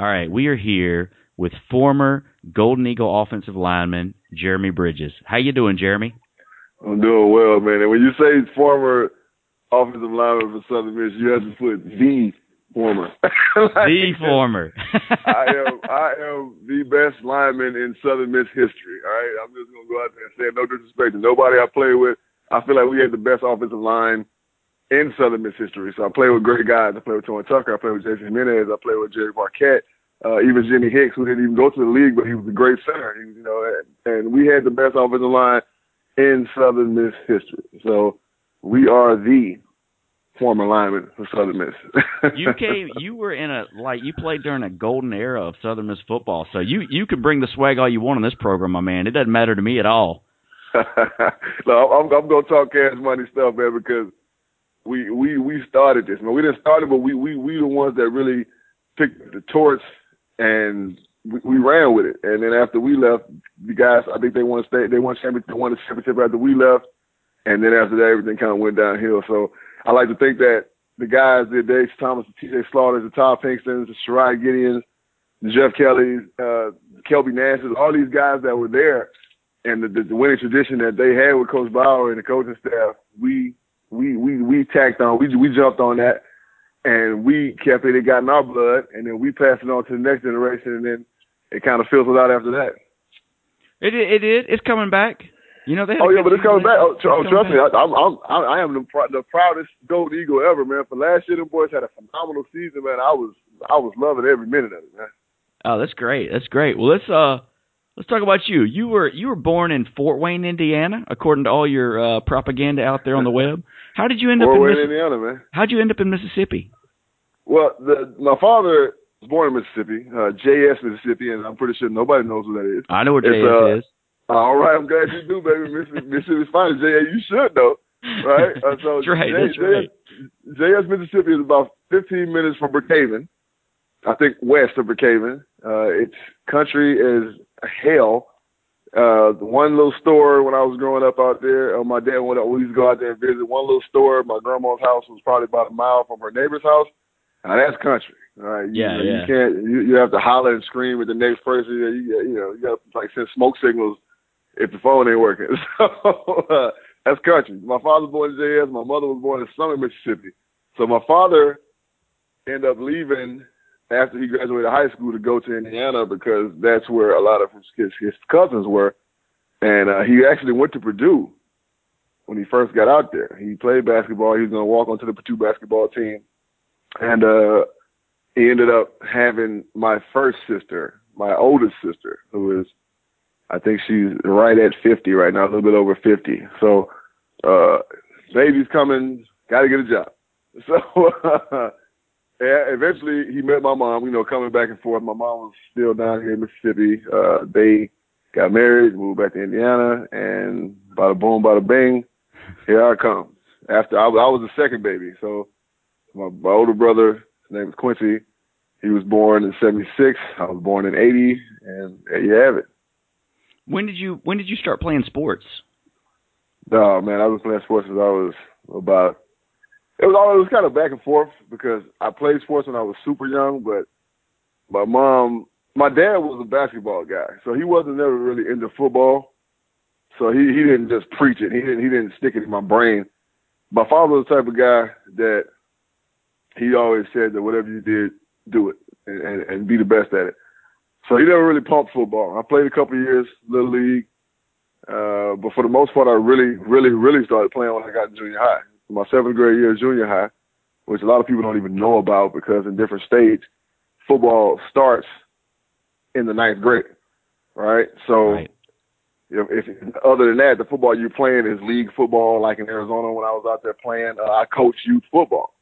All right, we are here with former Golden Eagle offensive lineman Jeremy Bridges. How you doing, Jeremy? I'm doing well, man. And when you say former offensive lineman for Southern Miss, you have to put the former. like, the former. I am I am the best lineman in Southern Miss history. All right, I'm just gonna go out there and say no disrespect to nobody I play with. I feel like we had the best offensive line in Southern Miss history. So I played with great guys. I played with Tony Tucker. I played with Jason Jimenez. I played with Jerry Marquette. Uh, even Jimmy Hicks, who didn't even go to the league, but he was a great center. He, you know, and, and we had the best offensive line in Southern Miss history. So we are the former lineman for Southern Miss. you came, you were in a like you played during a golden era of Southern Miss football. So you you can bring the swag all you want in this program, my man. It doesn't matter to me at all. no, I'm, I'm gonna talk cash money stuff, man, because we we we started this, man. We didn't start it, but we we we the ones that really picked the torch and we, we ran with it. And then after we left, the guys, I think they won state, they won championship, they won the championship after we left. And then after that, everything kind of went downhill. So I like to think that the guys, the Dave Thomas, the T.J. Slaughter, the Todd Pinkstons, the Sherrod Gideons, the Jeff Kelly, uh, Kelby Nashes, all these guys that were there, and the, the, the winning tradition that they had with Coach Bower and the coaching staff, we we we we tacked on, we we jumped on that, and we kept it. It got in our blood, and then we passed it on to the next generation, and then it kind of fizzled out after that. It it it is. It's coming back. You know they. Oh yeah, but it's coming back. Oh, tr- oh trust back. me, I, I'm, I'm I am the pr- the proudest gold eagle ever, man. For last year, them boys had a phenomenal season, man. I was I was loving every minute of it, man. Oh, that's great. That's great. Well, let's uh let's talk about you. You were you were born in Fort Wayne, Indiana, according to all your uh, propaganda out there on the web. How did you end Fort up in Wayne, Missi- Indiana, man? How'd you end up in Mississippi? Well, the, my father was born in Mississippi, uh, Jayess Mississippi, and I'm pretty sure nobody knows who that is. I know what Jayess uh, is. All right, I'm glad you do, baby. Mississippi, Mississippi's fine. Jayess You should know, right? Uh, so that's right. J- that's right. Jayess Mississippi is about 15 minutes from Brookhaven. I think west of Brookhaven. Uh, it's country as hell. Uh, one little store when I was growing up out there, uh, my dad went. We used to go out there and visit one little store. My grandma's house was probably about a mile from her neighbor's house. Now that's country. All right. You, Yeah, you, yeah. You can't. You, you have to holler and scream at the next person. You, you, you know, you got to like send smoke signals if the phone ain't working. So uh, that's country. My father was born in Jayess. My mother was born in Summit, Mississippi. So my father ended up leaving after he graduated high school to go to Indiana because that's where a lot of his his, cousins were, and uh, he actually went to Purdue when he first got out there. He played basketball. He was going to walk onto the Purdue basketball team, and uh, he ended up having my first sister, my oldest sister, who is, I think she's right at 50 right now, a little bit over 50. So, uh, baby's coming, got to get a job. So, uh, yeah, eventually he met my mom, you know, coming back and forth. My mom was still down here in Mississippi. Uh, they got married, moved back to Indiana, and bada boom, bada bing, here I come. After I, was- I was the second baby, so my, my older brother, his name is Quincy, he was born in '76. I was born in '80, and there you have it. When did you When did you start playing sports? No, man, I was playing sports since I was about. It was all it was kind of back and forth because I played sports when I was super young, but my mom, my dad was a basketball guy, so he wasn't never really into football. So he he didn't just preach it. He didn't he didn't stick it in my brain. My father was the type of guy that he always said that whatever you did, do it and, and, and be the best at it. So he never really pumped football. I played a couple of years, little league, uh, but for the most part, I really, really, really started playing when I got in junior high. My seventh grade year of junior high, which a lot of people don't even know about because in different states, football starts in the ninth grade, right? So Right. if, if other than that, the football you're playing is league football. Like in Arizona, when I was out there playing, uh, I coach youth football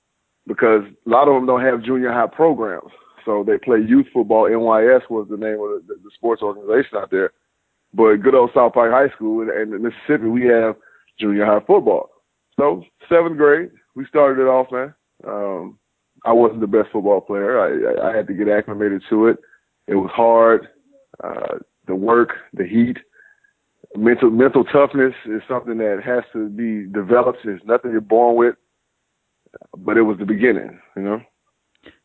because a lot of them don't have junior high programs. So they play youth football. NYS was the name of the, the sports organization out there. But good old South Pike High School and in Mississippi, we have junior high football. So seventh grade, we started it off, man. Um, I wasn't the best football player. I, I, I had to get acclimated to it. It was hard. Uh, the work, the heat, mental mental toughness is something that has to be developed. It's nothing you're born with. But it was the beginning, you know.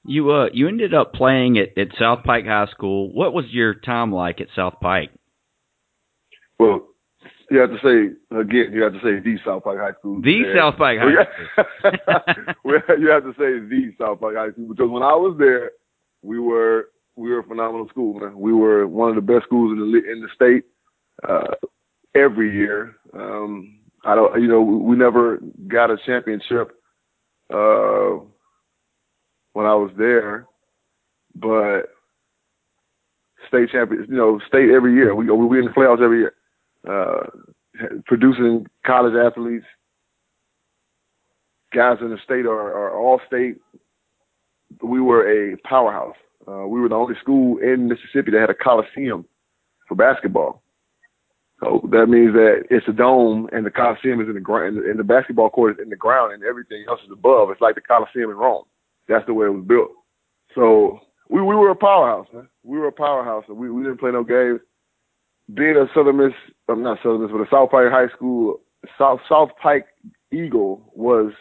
You uh you ended up playing at, at South Pike High School. What was your time like at South Pike? Well, you have to say again. You have to say the South Pike High School. The. South Pike High School. you have to say the South Pike High School because when I was there, we were we were a phenomenal school. Man. We were one of the best schools in the in the state uh, every year. Um, I don't, you know, we never got a championship uh, when I was there, but state champions, you know, state every year. We we in the playoffs every year. Uh, producing college athletes, guys in the state are, are all state. We were a powerhouse. Uh, we were the only school in Mississippi that had a coliseum for basketball. So that means that it's a dome and the coliseum is in the ground, and the basketball court is in the ground, and everything else is above. It's like the coliseum in Rome. That's the way it was built. So we we were a powerhouse, man. We were a powerhouse, and we we didn't play no games. Being a Southern Miss, I'm not Southern Miss, but a South Pike High School, South South Pike Eagle was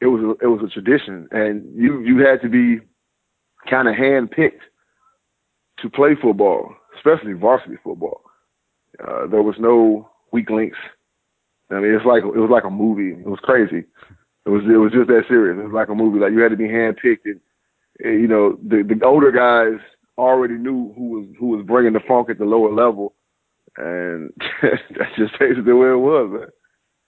it was a, it was a tradition, and you you had to be kind of handpicked to play football, especially varsity football. Uh, there was no weak links. I mean, it's like it was like a movie. It was crazy. It was it was just that serious. It was like a movie. Like you had to be handpicked, and, and you know the the older guys already knew who was who was bringing the funk at the lower level, and that's just basically the way it was. Man.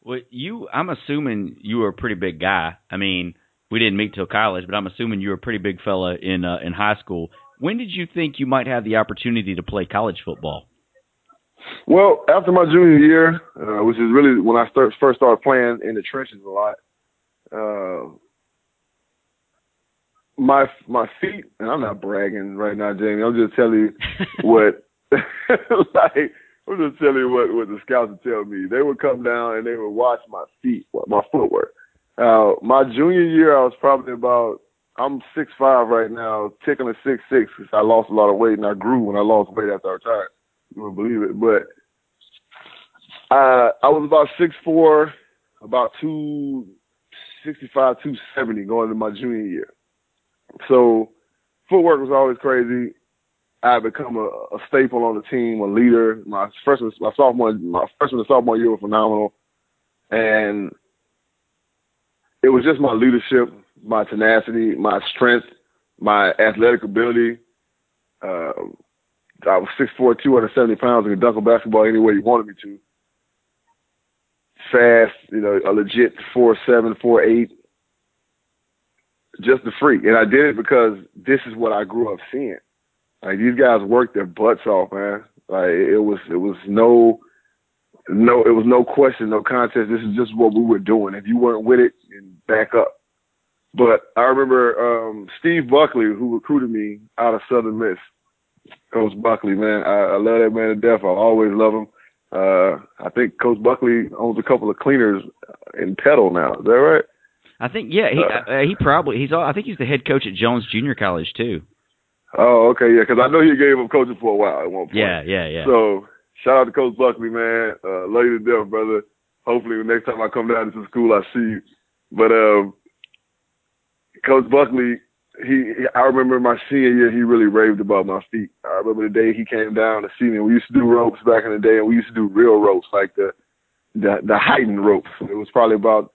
Well, you, I'm assuming you were a pretty big guy. I mean, we didn't meet till college, but I'm assuming you were a pretty big fella in uh, in high school. When did you think you might have the opportunity to play college football? Well, after my junior year, uh, which is really when I start, first started playing in the trenches a lot, uh, my my feet, and I'm not bragging right now, Jamie. I'm just telling you what, like, I'm just telling you what what the scouts would tell me. They would come down and they would watch my feet, my footwork. Uh, my junior year, I was probably about I'm six five right now, ticking a six six because I lost a lot of weight and I grew when I lost weight after I retired. You wouldn't believe it, but uh, I was about six four, about two sixty five, two seventy going into my junior year. So footwork was always crazy. I had become a, a staple on the team, a leader. My freshman, my sophomore, my freshman and sophomore year were phenomenal, and it was just my leadership, my tenacity, my strength, my athletic ability. Um, I was 6'4", 270 pounds, and could dunk a basketball any way you wanted me to. Fast, you know, a legit four seven, four eight, just a freak. And I did it because this is what I grew up seeing. Like these guys worked their butts off, man. Like it was, it was no, no, it was no question, no contest. This is just what we were doing. If you weren't with it, then back up. But I remember um, Steve Buckley, who recruited me out of Southern Miss. Coach Buckley, man, I, I love that man to death. I always love him. Uh, I think Coach Buckley owns a couple of cleaners in Petal now. Is that right? I think yeah, he uh, uh, he probably he's all, I think he's the head coach at Jones Junior College too. Oh, okay, yeah, because I know he gave him coaching for a while at one point. Yeah, yeah, yeah. So shout out to Coach Buckley, man. Uh, love you to death, brother. Hopefully, the next time I come down to the school, I see you. But um, Coach Buckley, he, he, I remember my senior year, he really raved about my feet. I remember the day he came down to see me. We used to do ropes back in the day, and we used to do real ropes, like the the, the heightened ropes. It was probably about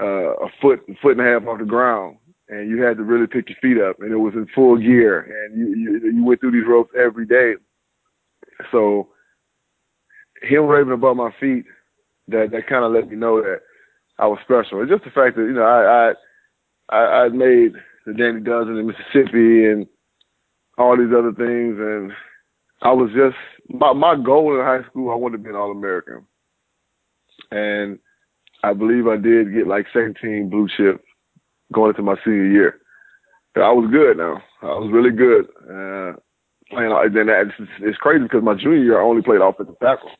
uh, a foot, foot and a half off the ground, and you had to really pick your feet up, and it was in full gear, and you you, you went through these ropes every day. So him raving about my feet, that that kind of let me know that I was special. It's just the fact that you know I I I, I made the Dandy Dozen in Mississippi and all these other things, and I was just my my goal in high school. I wanted to be an All American, and I believe I did get like second team blue chip going into my senior year. I was good now. I was really good. Uh, playing, then that, it's, it's crazy because my junior year I only played offensive tackle.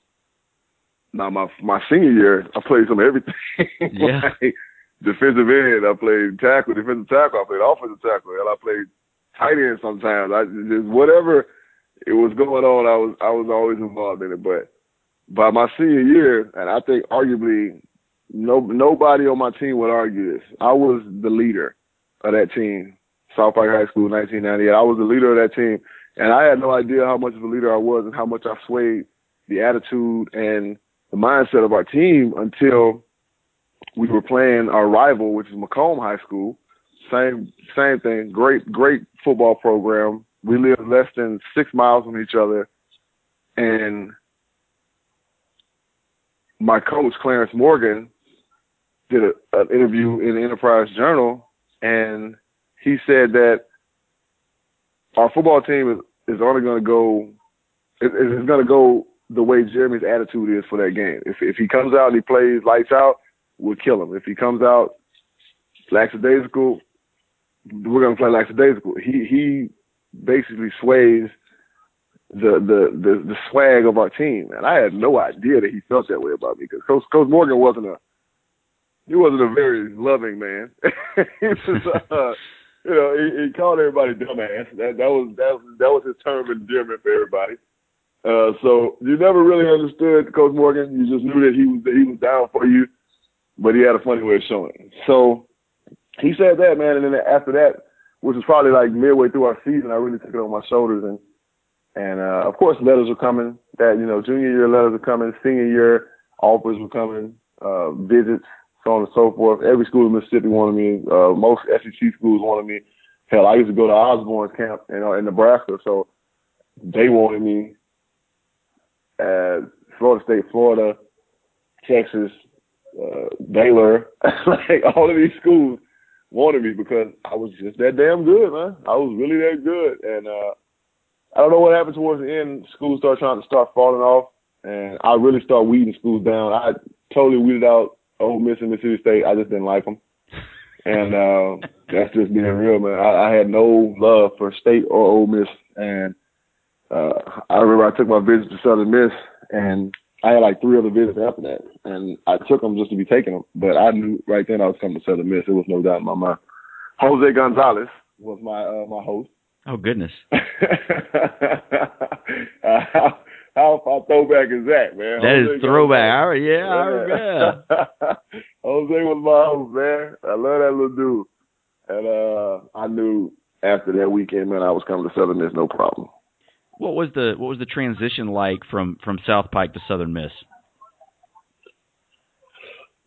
Now my my senior year I played some everything. Yeah. like, defensive end, I played tackle, defensive tackle, I played offensive tackle, and I played tight end sometimes. I just whatever it was going on, I was I was always involved in it. But by my senior year, and I think arguably no nobody on my team would argue this. I was the leader of that team South Pike High School, 1998. I was the leader of that team, and I had no idea how much of a leader I was and how much I swayed the attitude and the mindset of our team until we were playing our rival, which is McComb High School. Same same thing. Great great football program. We live less than six miles from each other, and my coach Clarence Morgan did a, an interview in the Enterprise Journal, and he said that our football team is, is only going to go is, going to go the way Jeremy's attitude is for that game. If if he comes out and he plays lights out, we'll kill him. If he comes out lackadaisical, we're gonna play lackadaisical. He he basically sways the the the, the swag of our team, and I had no idea that he felt that way about me because Coach Coach Morgan wasn't a he wasn't a very loving man. he uh, you know, he, he called everybody dumbass. That that was that was that was his term in German for everybody. Uh, so you never really understood Coach Morgan. You just knew that he was that he was down for you, but he had a funny way of showing it. So he said that, man, and then after that, which was probably like midway through our season, I really took it on my shoulders and and uh, of course letters were coming. That you know, junior year letters were coming, senior year offers were coming, uh, visits, so on and so forth. Every school in Mississippi wanted me. Uh, most SEC schools wanted me. Hell, I used to go to Osborne's camp, you know, in Nebraska, so they wanted me. Florida State, Florida, Texas, uh, Baylor, like all of these schools wanted me because I was just that damn good, man. I was really that good, and uh, I don't know what happened towards the end. Schools started trying to start falling off, and I really started weeding schools down. I totally weeded out Ole Miss and Mississippi State. I just didn't like them, and uh, that's just being real, man. I, I had no love for State or Ole Miss, and uh, I remember I took my visit to Southern Miss, and I had like three other visits after that, and I took them just to be taking them. But I knew right then I was coming to Southern Miss. It was no doubt in my mind. Jose Gonzalez was my uh, my host. Oh goodness! uh, how, far throwback is that, man? That Jose is throwback. I, yeah, I remember. Jose was my host, man. I love that little dude, and uh I knew after that weekend, man, I was coming to Southern Miss, no problem. What was the what was the transition like from from South Pike to Southern Miss?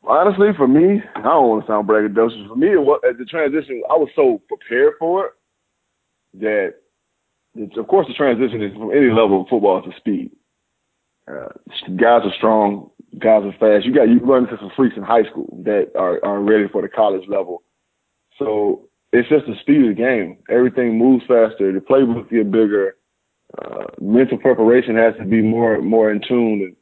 Honestly, for me, I don't want to sound braggadocious. For me, it was, the transition, I was so prepared for it that, it's, of course, the transition is from any level of football to speed. Uh, guys are strong, guys are fast. You got you run into some freaks in high school that are are ready for the college level. So it's just the speed of the game. Everything moves faster. The playbooks get bigger uh, mental preparation has to be more more in tune. And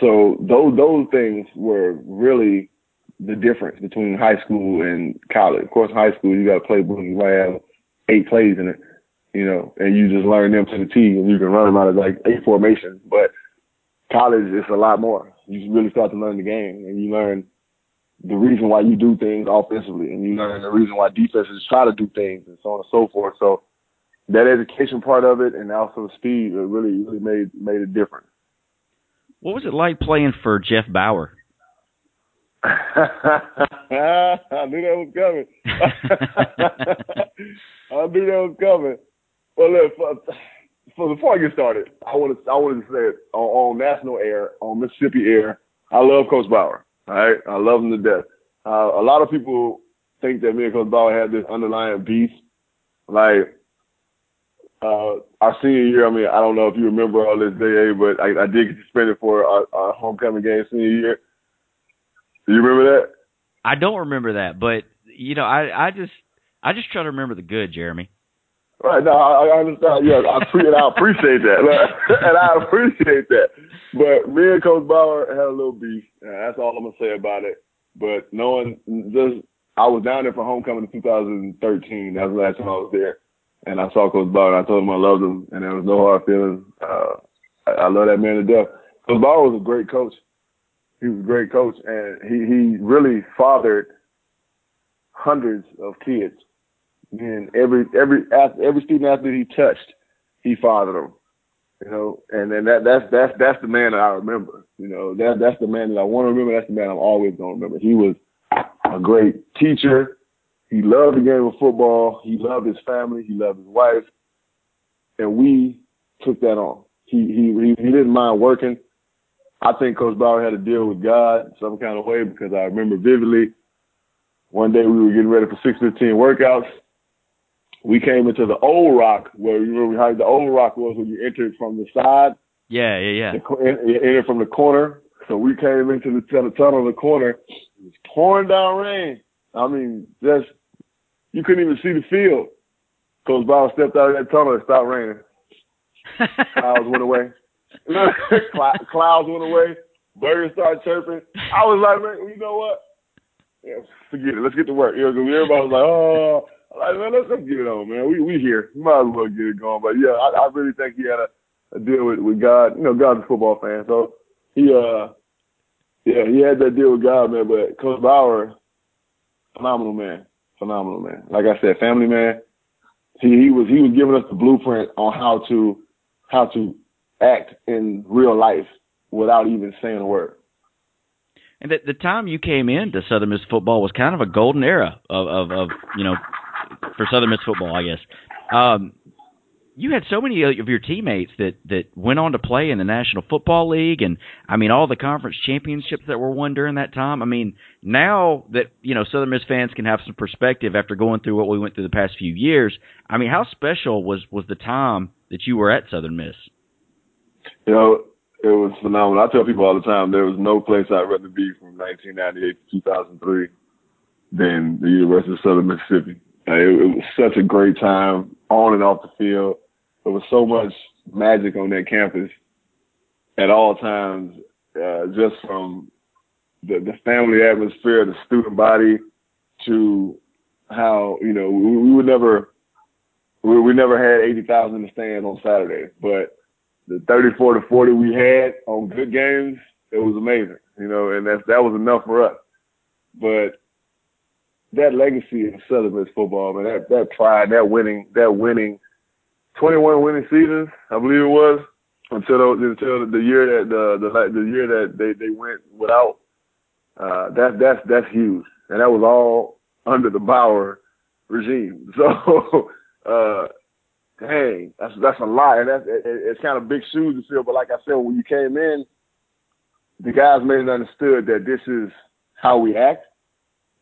so those those things were really the difference between high school and college. Of course, high school you got a playbook, you might have eight plays in it, you know, and you just learn them to the T, and you can run them out of like eight formations. But college is a lot more. You really start to learn the game, and you learn the reason why you do things offensively, and you learn the reason why defenses try to do things, and so on and so forth. So that education part of it and also the speed really really made made a difference. What was it like playing for Jeff Bower? I knew that was coming. I knew that was coming. Well, look, for, for before I get started, I want to I wanted to say it on, on national air, on Mississippi air. I love Coach Bower. All right, I love him to death. Uh, a lot of people think that me and Coach Bower had this underlying beef. Like uh, our senior year, I mean, I don't know if you remember all this, day, but I, I did get suspended for our, our homecoming game senior year. Do you remember that? I don't remember that, but you know, I I just I just try to remember the good, Jeremy. Right. No, I, I understand. Yeah, I, pre- and I appreciate that, and I appreciate that. But me and Coach Bower had a little beef. And that's all I'm gonna say about it. But knowing just, I was down there for homecoming in 2013. That was the last time I was there and I saw Coach Bower and I told him I loved him and there was no hard feelings. Uh, I, I love that man to death. Coach Bower was a great coach. He was a great coach and he, he really fathered hundreds of kids. And every every every student athlete he touched, he fathered them. You know, and then that that's that's that's the man that I remember. You know, that that's the man that I want to remember. That's the man I'm always gonna remember. He was a great teacher. he loved the game of football. He loved his family. He loved his wife, and we took that on. He he he didn't mind working. I think Coach Bower had to deal with God some kind of way because I remember vividly one day we were getting ready for 615 workouts. We came into the old rock where you remember how the old rock was when you entered from the side. Yeah, yeah, yeah. You entered from the corner. So we came into the, the tunnel in the corner. It was pouring down rain. I mean, just you couldn't even see the field. Coach Bower stepped out of that tunnel and stopped raining. Clouds went away. Clouds went away. Birds started chirping. I was like, man, you know what? Yeah, forget it. Let's get to work. You know, everybody was like, oh, like, man, let's, let's get it on, man. We we here. Might as well get it going. But yeah, I, I really think he had a, a deal with, with God. You know, God's a football fan, so he uh yeah, he had that deal with God, man. But Coach Bower, phenomenal man, phenomenal man. Like I said, family man. He he was he was giving us the blueprint on how to how to act in real life without even saying a word. And the, the time you came into Southern Miss football was kind of a golden era of, of, of you know, for Southern Miss football, I guess. Um, you had so many of your teammates that that went on to play in the National Football League, and I mean all the conference championships that were won during that time. I mean, now that you know Southern Miss fans can have some perspective after going through what we went through the past few years. I mean, how special was was the time that you were at Southern Miss? You know, it was phenomenal. I tell people all the time there was no place I'd rather be from 1998 to 2003 than the University of Southern Mississippi. It, it was such a great time on and off the field. There was so much magic on that campus at all times, uh, just from the, the family atmosphere, the student body, to how you know we, we would never we, we never had eighty thousand in the stands on Saturday, but the thirty four to forty we had on good games, it was amazing, you know, and that's that was enough for us. But that legacy of Southern Miss football, man, that that pride, that winning, that winning, 21 winning seasons, I believe it was, until until the year that the the the year that they they went without. Uh, that that's that's huge, and that was all under the Bower regime. So, uh, dang, that's that's a lot, and that's it, it's kind of big shoes to fill. But like I said, when you came in, the guys made it understood that this is how we act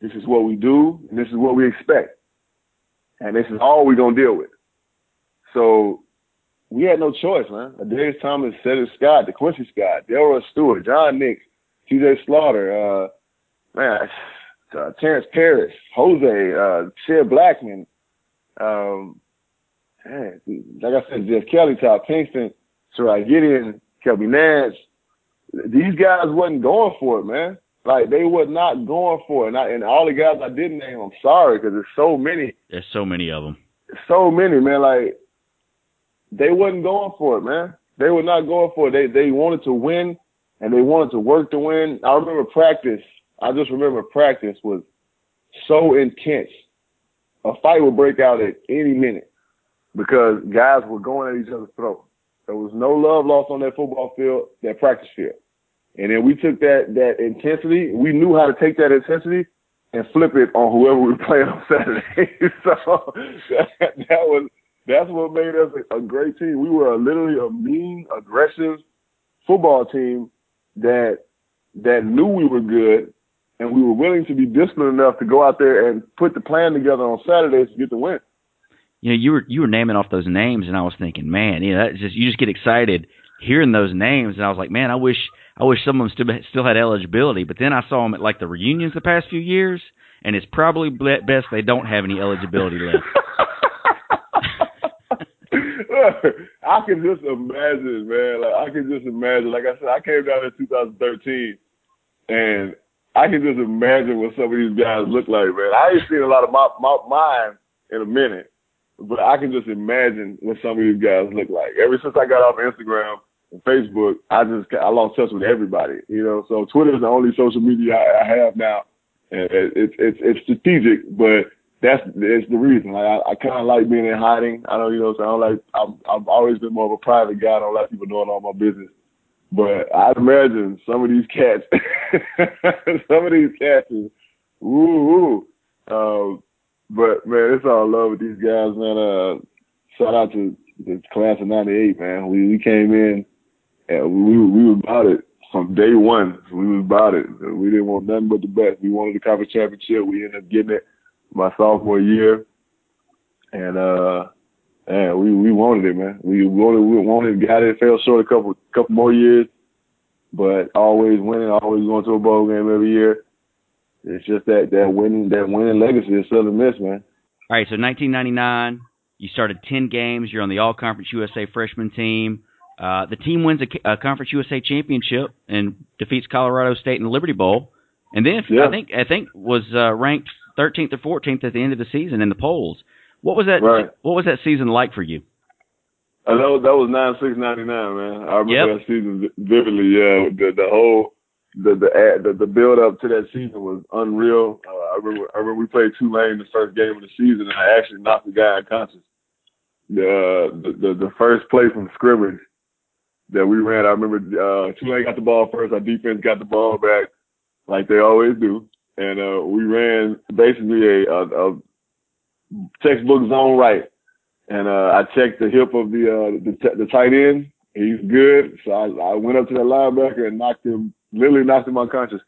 this is what we do, and this is what we expect. And this is all we're going to deal with. So we had no choice, man. Darius Thomas, Cedric Scott, DeQuincy Scott, Delroy Stewart, John Nix, TJ Slaughter, uh, man, uh, Terrence Parrish, Jose, uh, Blackman, um, man, like I said, Jeff Kelly, Todd Pinkston, Sherrod Gideon, Kelby Nance. These guys wasn't going for it, man. Like they were not going for it. And, I, and all the guys I didn't name, I'm sorry because there's so many. There's so many of them. So many, man. Like they wasn't going for it, man. They were not going for it. They they wanted to win, and they wanted to work to win. I remember practice. I just remember practice was so intense. A fight would break out at any minute because guys were going at each other's throat. There was no love lost on that football field, that practice field. And then we took that that intensity. We knew how to take that intensity and flip it on whoever we playing on Saturday. so that, that was that's what made us a, great team. We were a, literally a mean, aggressive football team that that knew we were good and we were willing to be disciplined enough to go out there and put the plan together on Saturdays to get the win. You know, you were you were naming off those names, and I was thinking, man, you know, just you just get excited hearing those names, and I was like, man, I wish I wish some of them still still had eligibility. But then I saw them at like the reunions the past few years, and it's probably best they don't have any eligibility left. I can just imagine, man. Like I can just imagine. Like I said, I came down in 2013, and I can just imagine what some of these guys look like, man. I ain't seen a lot of my my mine in a minute, but I can just imagine what some of these guys look like. Ever since I got off Instagram and Facebook, I just I lost touch with everybody. You know, so Twitter is the only social media I, I have now, and it's it's it's strategic, but that's it's the reason. Like I, I kind of like being in hiding. I don't, you know, so I don't like. I'm I've always been more of a private guy. I don't like people knowing all my business. But I'd imagine some of these cats, some of these cats is, woo. Um, but man, it's all love with these guys, man. Uh, shout out to the class of '98, man. We we came in and we we were about it from day one. We was about it. We didn't want nothing but the best. We wanted the conference championship. We ended up getting it my sophomore year, and uh, and we we wanted it, man. We wanted we wanted got it. Fell short a couple couple more years, but always winning, always going to a bowl game every year. It's just that that winning that winning legacy is Southern Miss, man. All right, so 1999, you started 10 games. You're on the All Conference USA freshman team. Uh, the team wins a, a, Conference USA championship and defeats Colorado State in the Liberty Bowl, and then yeah. I think I think was uh, ranked 13th or 14th at the end of the season in the polls. What was that? Right. What was that season like for you? I know that was nine six ninety nine, man. I remember yep. that season vividly. Yeah, the the whole the the the, the build up to that season was unreal. Uh, I remember I remember we played Tulane the first game of the season, and I actually knocked the guy unconscious. The the the, the first play from scrimmage that we ran, I remember uh, Tulane got the ball first. Our defense got the ball back, like they always do, and uh, we ran basically a, a, a textbook zone right. And uh, I checked the hip of the uh, the, t- the tight end. He's good, so I, I went up to that linebacker and knocked him, literally knocked him unconscious.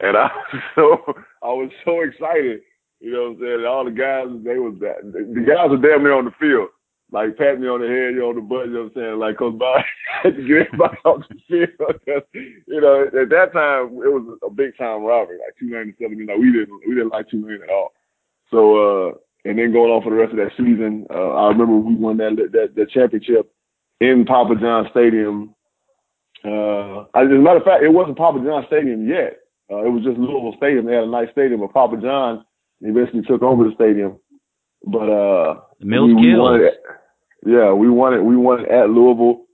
And I was so I was so excited, you know what I'm saying? All the guys, they was the guys were damn near on the field like pat me on the head, you know, on the butt, you know what I'm saying? Like, cause by to get everybody off the field. you know, at that time it was a big time robbery, like two ninety seven. You know, we didn't we didn't like Tulane at all. So uh and then going on for the rest of that season, uh, I remember we won that that that championship in Papa John Stadium. Uh, as a matter of fact, it wasn't Papa John Stadium yet. Uh, it was just Louisville Stadium. They had a nice stadium, but Papa John eventually took over the stadium. But uh, Mills we, we it, yeah, we won it. We won it at Louisville,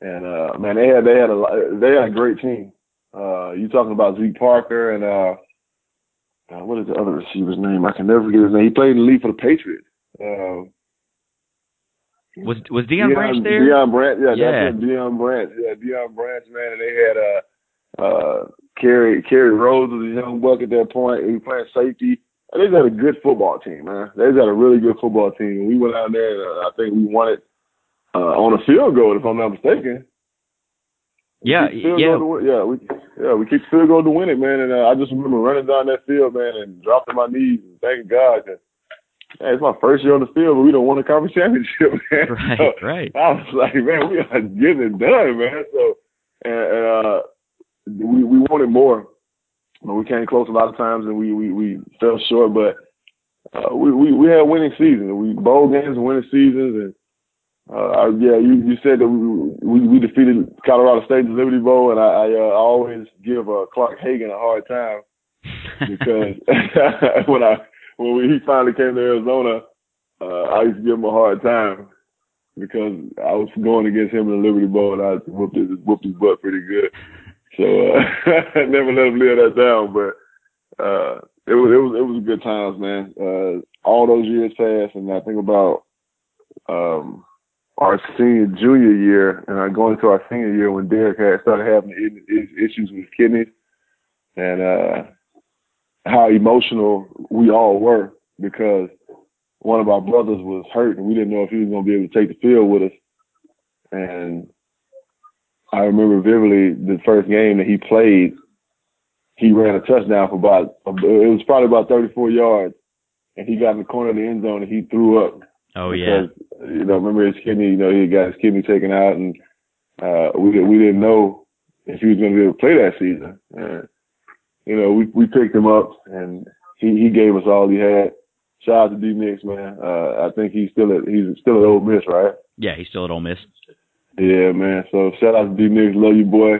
and uh, man, they had they had a they had a great team. Uh, you talking about Zeke Parker and uh, uh, what is the other receiver's name? I can never forget his name. He played in the league for the Patriots. Uh, was was Deion, Deion Branch there? Deion Branch, yeah, yeah. that's. Deion Branch, yeah, Deion Branch, man, and they had uh uh Kerry Kerry Rhodes was a young buck at that point. He was playing safety. They got a good football team, man. They got a really good football team. We went out there, and uh, I think we won it uh, on a field goal, if I'm not mistaken. Yeah, yeah, yeah. We yeah we kicked field goal to win it, man. And uh, I just remember running down that field, man, and dropping my knees and thanking God. It's my first year on the field, but we don't win a conference championship, man. Right, so right. I was like, man, we are getting it done, man. So and, and uh, we we wanted more we came close a lot of times and we we, we fell short, but uh, we, we we had winning seasons. We bowl games and winning seasons, and uh, yeah, you you said that we we, we defeated Colorado State in the Liberty Bowl, and I, I uh, always give uh, Clark Haggans a hard time because when I when we, he finally came to Arizona, uh, I used to give him a hard time because I was going against him in the Liberty Bowl, and I whooped his whooped his butt pretty good. So uh, never let him live that down, but uh, it was it was it was good times, man. Uh, all those years passed, and I think about um, our senior junior year, and I going into our senior year when Derrick had started having issues with kidneys, and uh, how emotional we all were because one of our brothers was hurt, and we didn't know if he was going to be able to take the field with us, and I remember vividly the first game that he played, he ran a touchdown for about, it was probably about 34 yards, and he got in the corner of the end zone and he threw up. Oh because, yeah. You know, remember his kidney, you know, he got his kidney taken out and, uh, we, we didn't know if he was going to be able to play that season. And, you know, we, we picked him up and he, he gave us all he had. Shout out to D Nix, man. Uh, I think he's still at, he's still at Ole Miss, right? Yeah, he's still at Ole Miss. Yeah, man. So shout out to D Nix, love you, boy.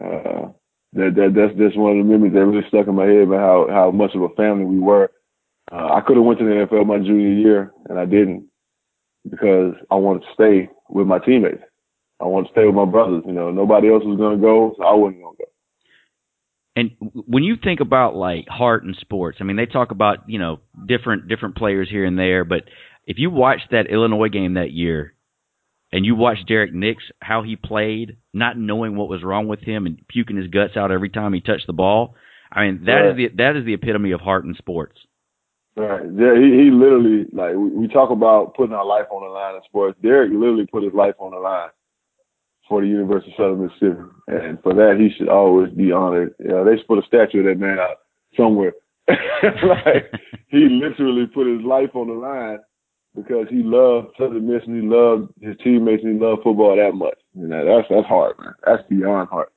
Uh, that that that's that's one of the memories that really stuck in my head about how how much of a family we were. Uh, I could have went to the NFL my junior year, and I didn't because I wanted to stay with my teammates. I wanted to stay with my brothers. You know, nobody else was to go, so I wasn't to go. And when you think about like heart and sports, I mean, they talk about you know different different players here and there, but if you watch that Illinois game that year, and you watch Derrick Nix how he played, not knowing what was wrong with him and puking his guts out every time he touched the ball. I mean, that is the that is the epitome of heart in sports. Right. Yeah, he he literally like we, we talk about putting our life on the line in sports. Derek literally put his life on the line for the University of Southern Mississippi, and for that he should always be honored. Yeah, they should put a statue of that man out somewhere. like he literally put his life on the line because he loved Southern Miss and he loved his teammates and he loved football that much. You know, that's that's hard, man. That's beyond hard.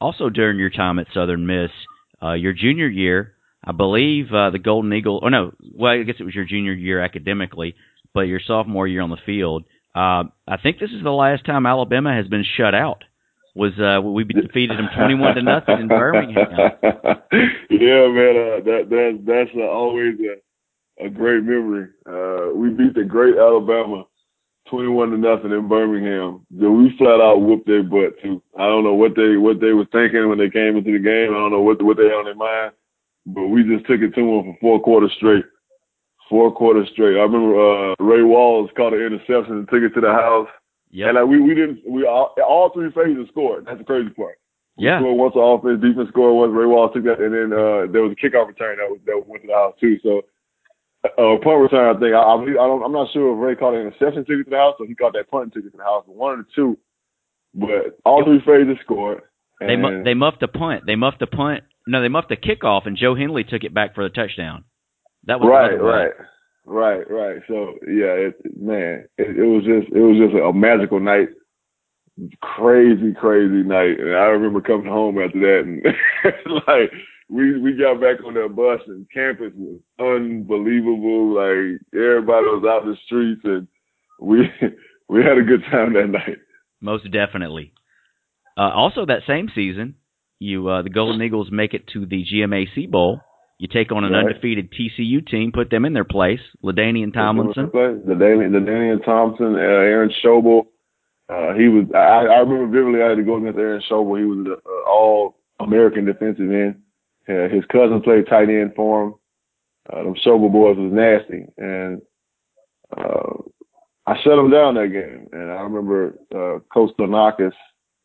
Also, during your time at Southern Miss, uh, your junior year, I believe uh, the Golden Eagle. Oh no, well I guess it was your junior year academically, but your sophomore year on the field. Uh, I think this is the last time Alabama has been shut out. Was uh, we defeated them twenty-one to nothing in Birmingham? yeah, man, uh, that that that's uh, always a, a great memory. Uh, we beat the great Alabama twenty-one to nothing in Birmingham. We flat out whooped their butt too. I don't know what they what they were thinking when they came into the game. I don't know what what they had on their mind but we just took it to them for four quarters straight. Four quarters straight. I remember uh, Ray Walls caught an interception and took it to the house. Yeah. And like we we didn't we all, all three phases scored. That's the crazy part. We yeah. Scored once the offense, defense scored once. Ray Walls took that, and then uh, there was a kickoff return that was, that went to the house too. So uh, punt return, I think I, I, I don't, I'm not sure if Ray caught an interception ticket to the house or he caught that punt ticket to the house. But one of the two. But all three phases scored. They mu- they muffed a punt. They muffed a punt no, they muffed the kickoff, and Joe Henley took it back for the touchdown. That was right, right, right, right. So yeah, it, man, it, it was just it was just a, magical night, crazy, crazy night. And I remember coming home after that, and like we we got back on that bus, and campus was unbelievable. Like everybody was out in the streets, and we we had a good time that night. Most definitely. Uh, also, that same season, you uh, the Golden Eagles make it to the GMAC Bowl. You take on an right. undefeated TCU team, put them in their place. LaDainian Tomlinson, LaDainian, Thompson, uh, Aaron Schobel. Uh, he was. I, I remember vividly. I had to go against Aaron Schobel. He was an uh, all American defensive end. Uh, his cousin played tight end for him. Uh, them Schobel boys was nasty, and uh, I shut him down that game. And I remember uh, Coach Donakis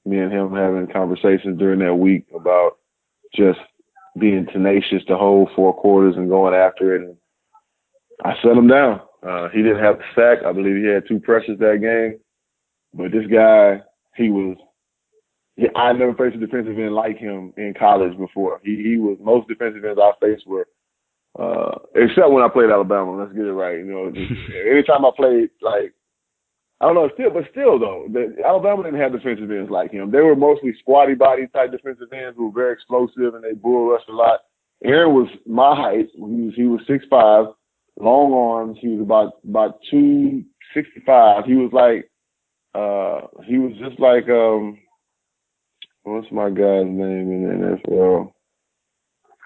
me and him having conversations during that week about just being tenacious the whole four quarters and going after it. And I shut him down. Uh, he didn't have the sack. I believe he had two pressures that game. But this guy, he was. He, I never faced a defensive end like him in college before. He he was most defensive ends I faced were, uh, except when I played Alabama. Let's get it right. You know, anytime I played like I don't know, still, but still though, the, Alabama didn't have defensive ends like him. They were mostly squatty body type defensive ends who were very explosive and they bull rushed a lot. Aaron was my height. He was he was six five, long arms. He was about about two sixty five. He was like uh he was just like um what's my guy's name in the NFL?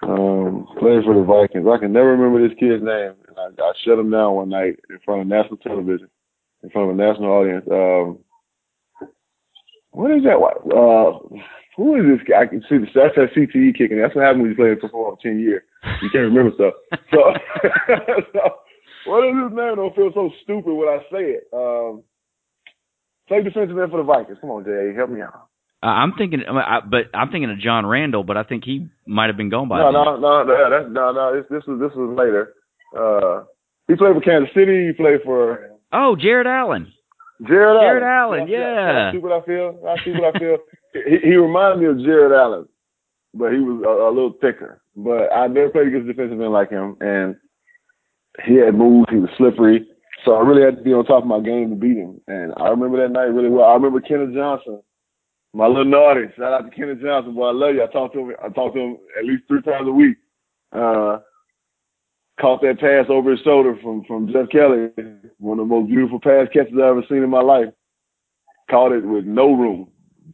Um, playing for the Vikings. I can never remember this kid's name. And I, I shut him down one night in front of national television in front of a national audience. Um, what is that? Uh, who is this guy? I can see the that's that CTE kicking. That's what happens when you play football for ten years. You can't remember stuff. So, so what is his name? Don't feel so stupid when I say it. Um, play defensive end for the Vikings. Come on, Jay, help me out. Uh, I'm thinking, I, but I'm thinking of John Randle, but I think he might have been gone by. No, then. no, no, no, that's, no, no. This, this was this was later. Uh, he played for Kansas City. He played for Oh, Jared Allen. Jared, Jared Allen. Allen, yeah. I see what I feel. I see what I feel. he, he reminded me of Jared Allen, but he was a, a little thicker. But I never played against a defensive end like him, and he had moves. He was slippery. So I really had to be on top of my game to beat him. And I remember that night really well. I remember Kenneth Johnson, my little naughty. Shout out to Kenneth Johnson, boy. I love you. I talk to him. I talk to him at least three times a week. Uh, caught that pass over his shoulder from from Jeff Kelly, one of the most beautiful pass catches I've ever seen in my life. Caught it with no room.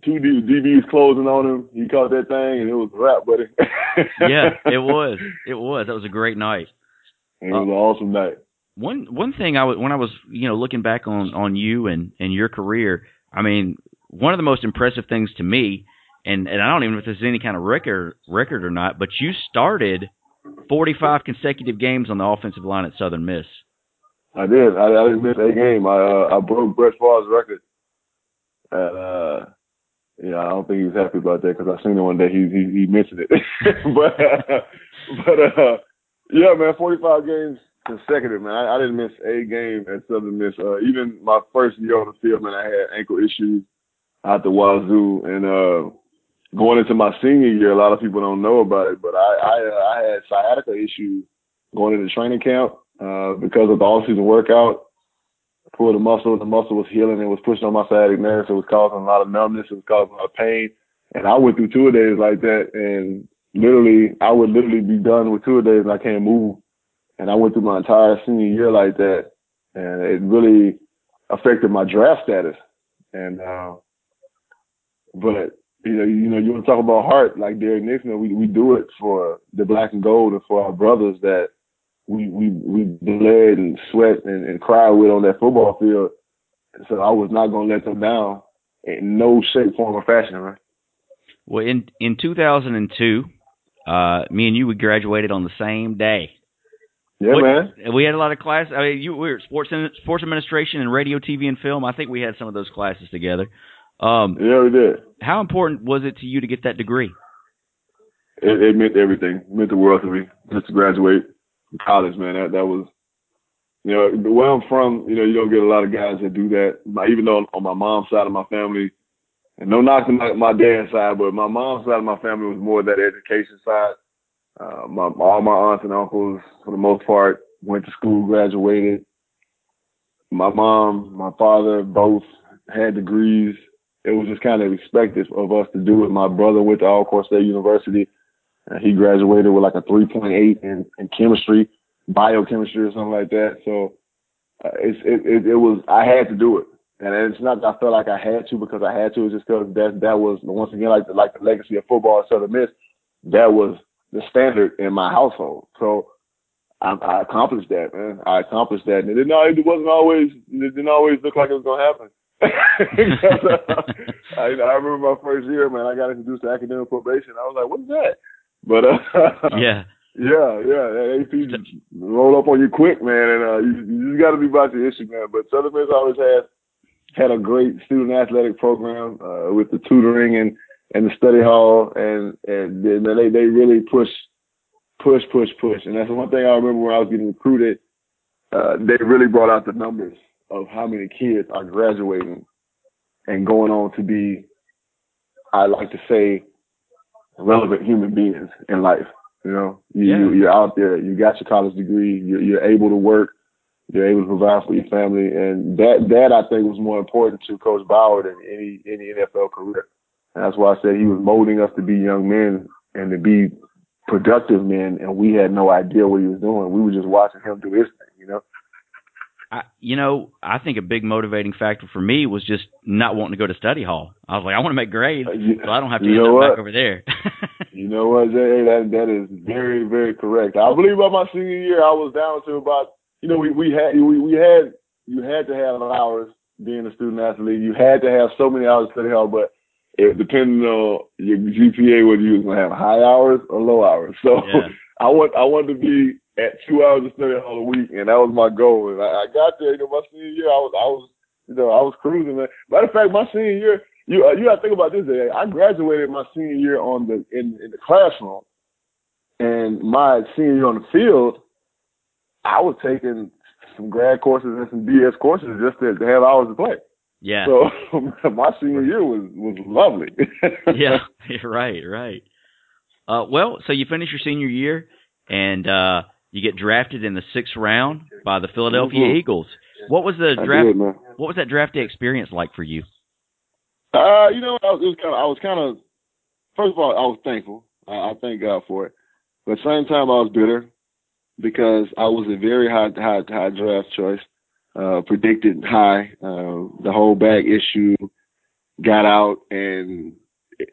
Two DBs closing on him. He caught that thing, and it was a wrap, buddy. yeah, it was. It was. That was a great night. It was uh, an awesome night. One one thing I was when I was you know looking back on on you and and your career, I mean, one of the most impressive things to me, and and I don't even know if this is any kind of record record or not, but you started 45 consecutive games on the offensive line at Southern Miss. I did. I, I didn't miss a game. I uh, I broke Brett Favre's record. And uh, yeah, I don't think he was happy about that because I seen it one day. He he, he mentioned it, but but uh, Yeah, man, 45 games consecutive, man. I, I didn't miss a game at Southern Miss. Uh, even my first year on the field, man, I had ankle issues out the wazoo, and uh, going into my senior year, a lot of people don't know about it, but I I, uh, I had sciatica issues going into training camp uh, because of the off-season workout. Pulled a muscle, the muscle was healing, it was pushing on my sciatic nerve, so it was causing a lot of numbness, it was causing a lot of pain, and I went through two days like that, and literally, I would literally be done with two days, and I can't move and I went through my entire senior year like that, and it really affected my draft status. And uh, but you know, you know, you want to talk about heart, like Derrick Nixon. We we do it for the black and gold and for our brothers that we we we bled and sweat and, and cried with on that football field. So I was not going to let them down in no shape, form, or fashion, right? Well, in in 2002, uh, me and you we graduated on the same day. Yeah, what, man. We had a lot of classes. I mean, you we were sports sports administration and radio, TV, and film. I think we had some of those classes together. Um, yeah, we did. How important was it to you to get that degree? It, it meant everything. It meant the world to me just to graduate college, man. That that was, you know, where I'm from. You know, you don't get a lot of guys that do that. Even though on my mom's side of my family, and no knocking my, my dad's side, but my mom's side of my family was more that education side. Uh, my, all my aunts and uncles, for the most part, went to school, graduated. My mom, my father, both had degrees. It was just kind of expected of us to do it. My brother went to Alcorn State University. and he graduated with like a 3.8 in, in chemistry, biochemistry or something like that. So uh, it's, it, it, it was, I had to do it. And it's not that I felt like I had to because I had to. It's just because that, that was, once again, like the, like the legacy of football at Southern Miss, that was the standard in my household. So I, I accomplished that, man. I accomplished that, and it didn't. It wasn't always. It didn't always look like it was gonna happen. I, I remember my first year, man. I got introduced to academic probation. I was like, "What is that?" But uh, yeah, yeah, yeah. AP roll up on you quick, man, and uh, you, you got to be about your issue, man. But Southern Miss always had had a great student athletic program uh, with the tutoring and and the study hall, and and they they really push, push, push, push. And that's one thing I remember when I was getting recruited. Uh, they really brought out the numbers of how many kids are graduating and going on to be, I like to say, relevant human beings in life. You know, you, yeah. you you're out there, you got your college degree, you're, you're able to work, you're able to provide for your family, and that that I think was more important to Coach Bower than any any NFL career. And that's why I said he was molding us to be young men and to be productive men, and we had no idea what he was doing. We were just watching him do his thing. I, you know, I think a big motivating factor for me was just not wanting to go to study hall. I was like, I want to make grades, uh, so I don't have to you end back over there. you know what, Jay? That that is very, very correct. I believe by my senior year, I was down to about, you know, we we had we we had you had to have hours being a student athlete. You had to have so many hours to study hall, but it depended on your GPA, whether you was gonna have high hours or low hours. So yeah. I want I wanted to be at two hours of study all a week, and that was my goal. And I, I got there. You know, my senior year, I was I was you know I was cruising. Man. Matter of fact, my senior year, you uh, you got to think about this. Day. I graduated my senior year on the in in the classroom, and my senior year on the field, I was taking some grad courses and some BS courses just to, to have hours to play. Yeah. So my senior year was was lovely. yeah. Right. Right. Uh, well, so you finish your senior year, and uh, you get drafted in the sixth round by the Philadelphia mm-hmm. Eagles. What was the draft? Did, what was that draft day experience like for you? Uh, you know, I was, it was kind of. I was kind of. First of all, I was thankful. I, I thank God for it. But at the same time, I was bitter because I was a very high, high, high draft choice uh, predicted high. Uh, the whole bag issue got out, and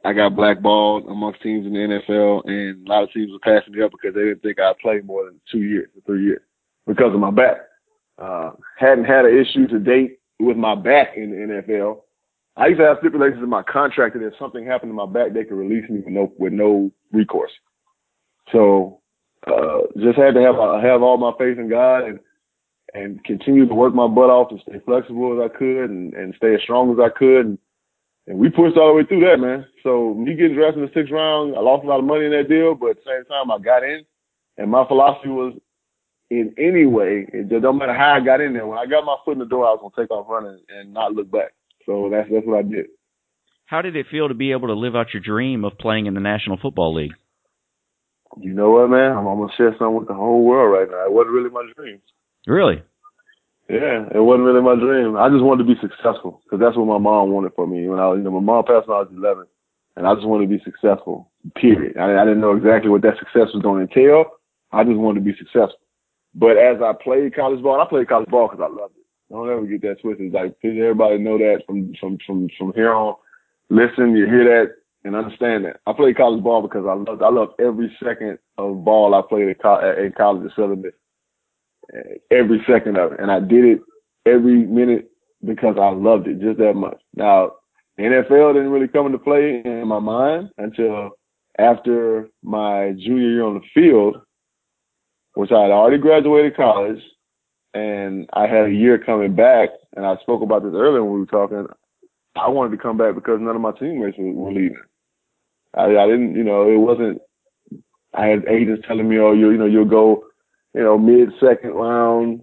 I got blackballed amongst teams in the NFL, and a lot of teams were passing me up because they didn't think I'd play more than two years or three years because of my back. Uh, hadn't had an issue to date with my back in the NFL. I used to have stipulations in my contract that if something happened to my back, they could release me with no with no recourse. So uh, just had to have have all my faith in God and and continue to work my butt off and stay flexible as I could and, and stay as strong as I could. And, and we pushed all the way through that, man. So me getting drafted in the sixth round, I lost a lot of money in that deal, but at the same time, I got in And my philosophy was, in any way, it don't matter how I got in there. When I got my foot in the door, I was gonna take off running and not look back. So that's that's what I did. How did it feel to be able to live out your dream of playing in the National Football League? You know what, man? I'm, I'm gonna share something with the whole world right now. It wasn't really my dream. Really? Yeah, it wasn't really my dream. I just wanted to be successful because that's what my mom wanted for me. When I was, you know, my mom passed when I was 11, and I just wanted to be successful. Period. I, I didn't know exactly what that success was going to entail. I just wanted to be successful. But as I played college ball, I played college ball because I loved it. Don't ever get that twisted. Like "Did everybody know that from from from from here on. Listen, you hear that and understand that. I played college ball because I loved I loved every second of ball I played at, co- at college at Southern Miss. Every second of it, and I did it every minute because I loved it just that much. Now, NFL didn't really come into play in my mind until after my junior year on the field which I had already graduated college and I had a year coming back. And I spoke about this earlier when we were talking. I wanted to come back because none of my teammates were, leaving. I, I didn't, you know, it wasn't. I had agents telling me, "Oh, you, you know, you'll go, you know, mid second round,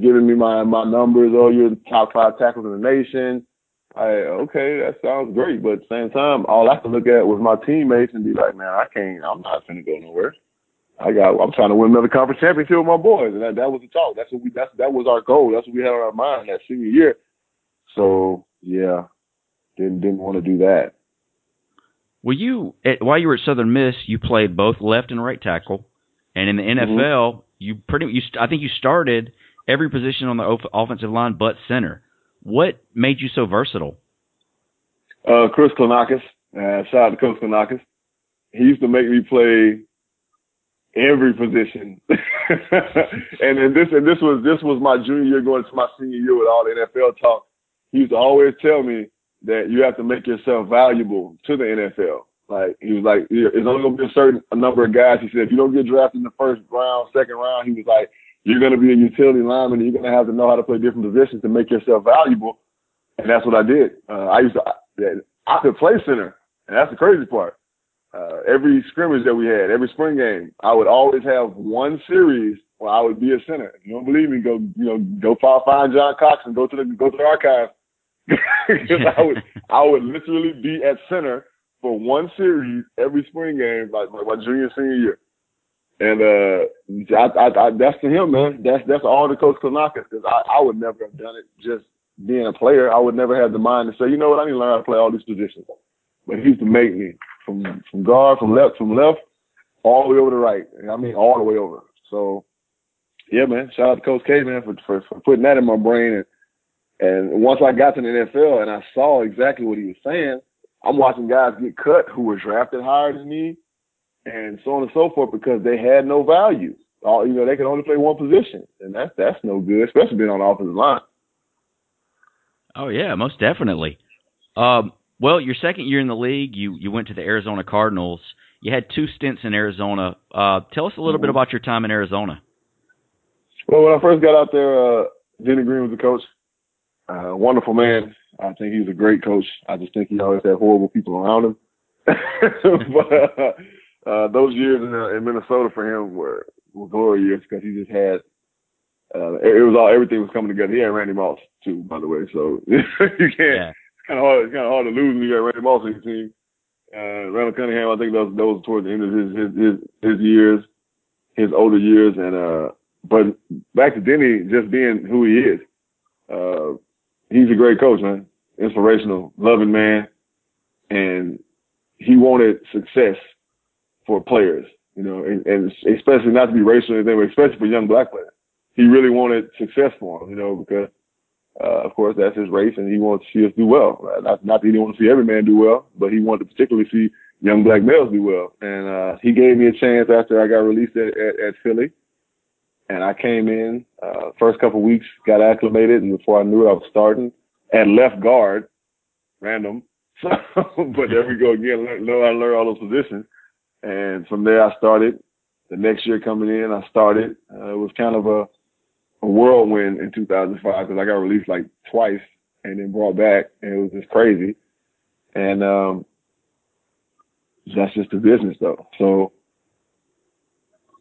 giving me my my numbers. Oh, you're the top five tackles in the nation." I okay, that sounds great, but at the same time, all I could look at was my teammates and be like, "Man, I can't. I'm not gonna go nowhere." I got. I'm trying to win another conference championship with my boys, and that, that was the talk. That's what we. That's that was our goal. That's what we had on our mind that senior year. So yeah, didn't didn't want to do that. Well, you at, while you were at Southern Miss, you played both left and right tackle, and in the NFL, mm-hmm. You pretty. You I think you started every position on the off- offensive line but center. What made you so versatile? Uh, Chris Klonakis. Uh, shout out to Coach Klonakis. He used to make me play every position. and this and this was this was my junior year going to my senior year with all the NFL talk. He used to always tell me that you have to make yourself valuable to the NFL. Like he was like, there's only gonna be a certain a number of guys. He said if you don't get drafted in the first round, second round, he was like, you're gonna be a utility lineman. and You're gonna have to know how to play different positions to make yourself valuable. And that's what I did. Uh, I used to I could play center, and that's the crazy part uh, every scrimmage that we had, every spring game, I would always have one series where I would be a center. If you don't believe me, go you know go find John Cox and go to the go to the archive because I would I would literally be at center for one series every spring game, like, my junior senior year. And uh, I, I, I, that's to him, man. That's that's all the coach Klonakis because I, I would never have done it just being a player. I would never have the mind to say, you know what, I need to learn how to play all these positions. But he used to make me from from guard, from left, from left, all the way over to right. I mean, all the way over. So, yeah, man. Shout out to Coach K, man, for for, for putting that in my brain. And and once I got to the NFL and I saw exactly what he was saying, I'm watching guys get cut who were drafted higher than me, and so on and so forth because they had no value. All you know, they could only play one position, and that's that's no good, especially being on the offensive line. Oh yeah, most definitely. Um, well, your second year in the league, you you went to the Arizona Cardinals. You had two stints in Arizona. Uh, tell us a little mm-hmm. bit about your time in Arizona. Well, when I first got out there, uh, Denny Green was the coach. Uh, wonderful man. I think he's a great coach. I just think he always had horrible people around him. but uh, uh, those years in, uh, in Minnesota for him were, were glory years because he just had uh, it was all everything was coming together. He had Randy Moss too, by the way. So you can't yeah kind of hard. It's kind of hard to lose when you got Randy Moss on your team. Uh, Randall Cunningham, I think those those towards the end of his his his, his years, his older years, and uh, but back to Denny, just being who he is. Uh, he's a great coach, man. Inspirational, loving man, and he wanted success for players, you know, and, and especially not to be racial or anything, but especially for young black players. He really wanted success for them, you know, because uh, of course, that's his race, and he wants to see us do well. Uh, not, not that he didn't want to see every man do well, but he wanted to particularly see young black males do well. And uh, he gave me a chance after I got released at, at, at Philly. And I came in, uh, first couple weeks, got acclimated, and before I knew it, I was starting at left guard, random. So, but there we go again, learn, learn how to all those positions. And from there, I started. The next year coming in, I started. Uh, it was kind of a a whirlwind in 2005 because I got released like twice and then brought back, and it was just crazy. And um, that's just the business, though. So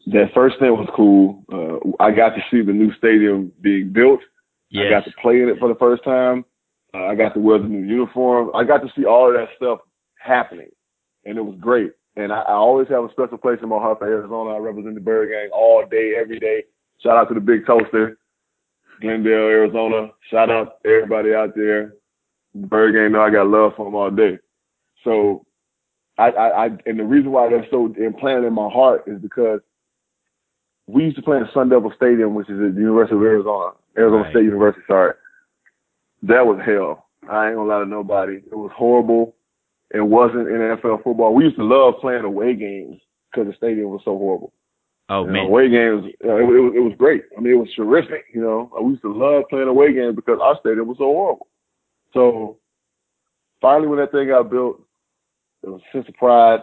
that first thing was cool. Uh, I got to see the new stadium being built. Yes. I got to play in it for the first time. Uh, I got to wear the new uniform. I got to see all of that stuff happening, and it was great. And I, I always have a special place in my heart for Arizona. I represent the Bird Gang all day, every day. Shout out to the Big Toaster, Glendale, Arizona. Shout out to everybody out there. Bird Gang know I got love for them all day. So, I, I, I and the reason why that's so implanted in my heart is because we used to play in Sun Devil Stadium, which is at the University of Arizona, Arizona Right. State University. Sorry, that was hell. I ain't gonna lie to nobody. It was horrible. It wasn't NFL football. We used to love playing away games because the stadium was so horrible. Oh You know, man. away games, it, it, was, it was great. I mean, it was terrific. You know, we used to love playing away games because our stadium was so horrible. So finally, when that thing got built, it was a sense of pride.